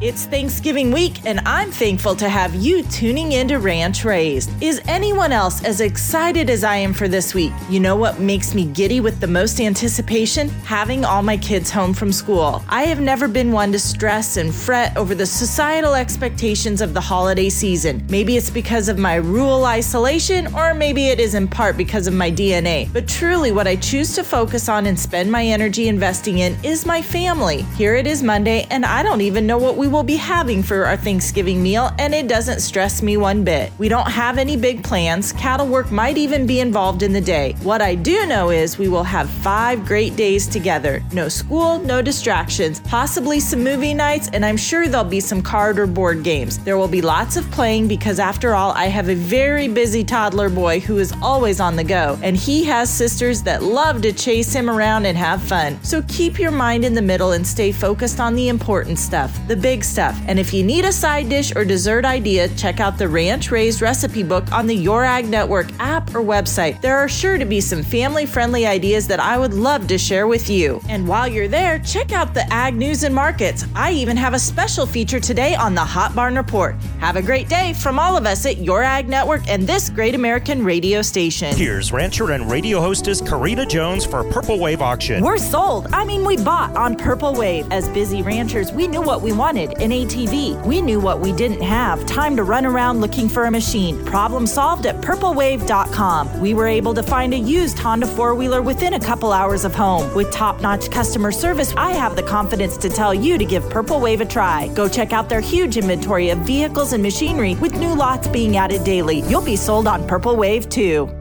It's Thanksgiving week, and I'm thankful to have you tuning in to Ranch Raised. Is anyone else as excited as I am for this week? You know what makes me giddy with the most anticipation? Having all my kids home from school. I have never been one to stress and fret over the societal expectations of the holiday season. Maybe it's because of my rural isolation, or maybe it is in part because of my DNA. But truly, what I choose to focus on and spend my energy investing in is my family. Here it is Monday, and I don't even know what we will be having for our Thanksgiving meal, and it doesn't stress me one bit. We don't have any big plans. Cattle work might even be involved in the day. What I do know is we will have five great days together. No school, no distractions, possibly some movie nights, and I'm sure there'll be some card or board games. There will be lots of playing because, after all, I have a very busy toddler boy who is always on the go, and he has sisters that love to chase him around and have fun. So keep your mind in the middle and stay focused on the important stuff, the big stuff. And if you need a side dish or dessert idea, check out the Ranch Raised recipe book on the Your Ag Network app or website. There are sure to be some family friendly ideas that I would love to share with you. And while you're there, check out the Ag News and Markets. I even have a special feature today on the Hot Barn Report. Have a great day from all of us at Your Ag Network and this great American radio station. Here's rancher and radio hostess Karina Jones for Purple Wave Auction. We're sold. I mean, we bought on Purple Wave. As busy ranchers, we knew what we wanted an ATV. We knew what we didn't have. Time to run around looking for a machine. Problem solved at purplewave.com. We were able to find a used Honda four wheeler within a couple hours of home. With top notch customer service, I have the confidence to tell you to give Purple Wave a try. Go check out their huge inventory of vehicles and machinery with new lots being added daily. You'll be sold on Purple Wave too.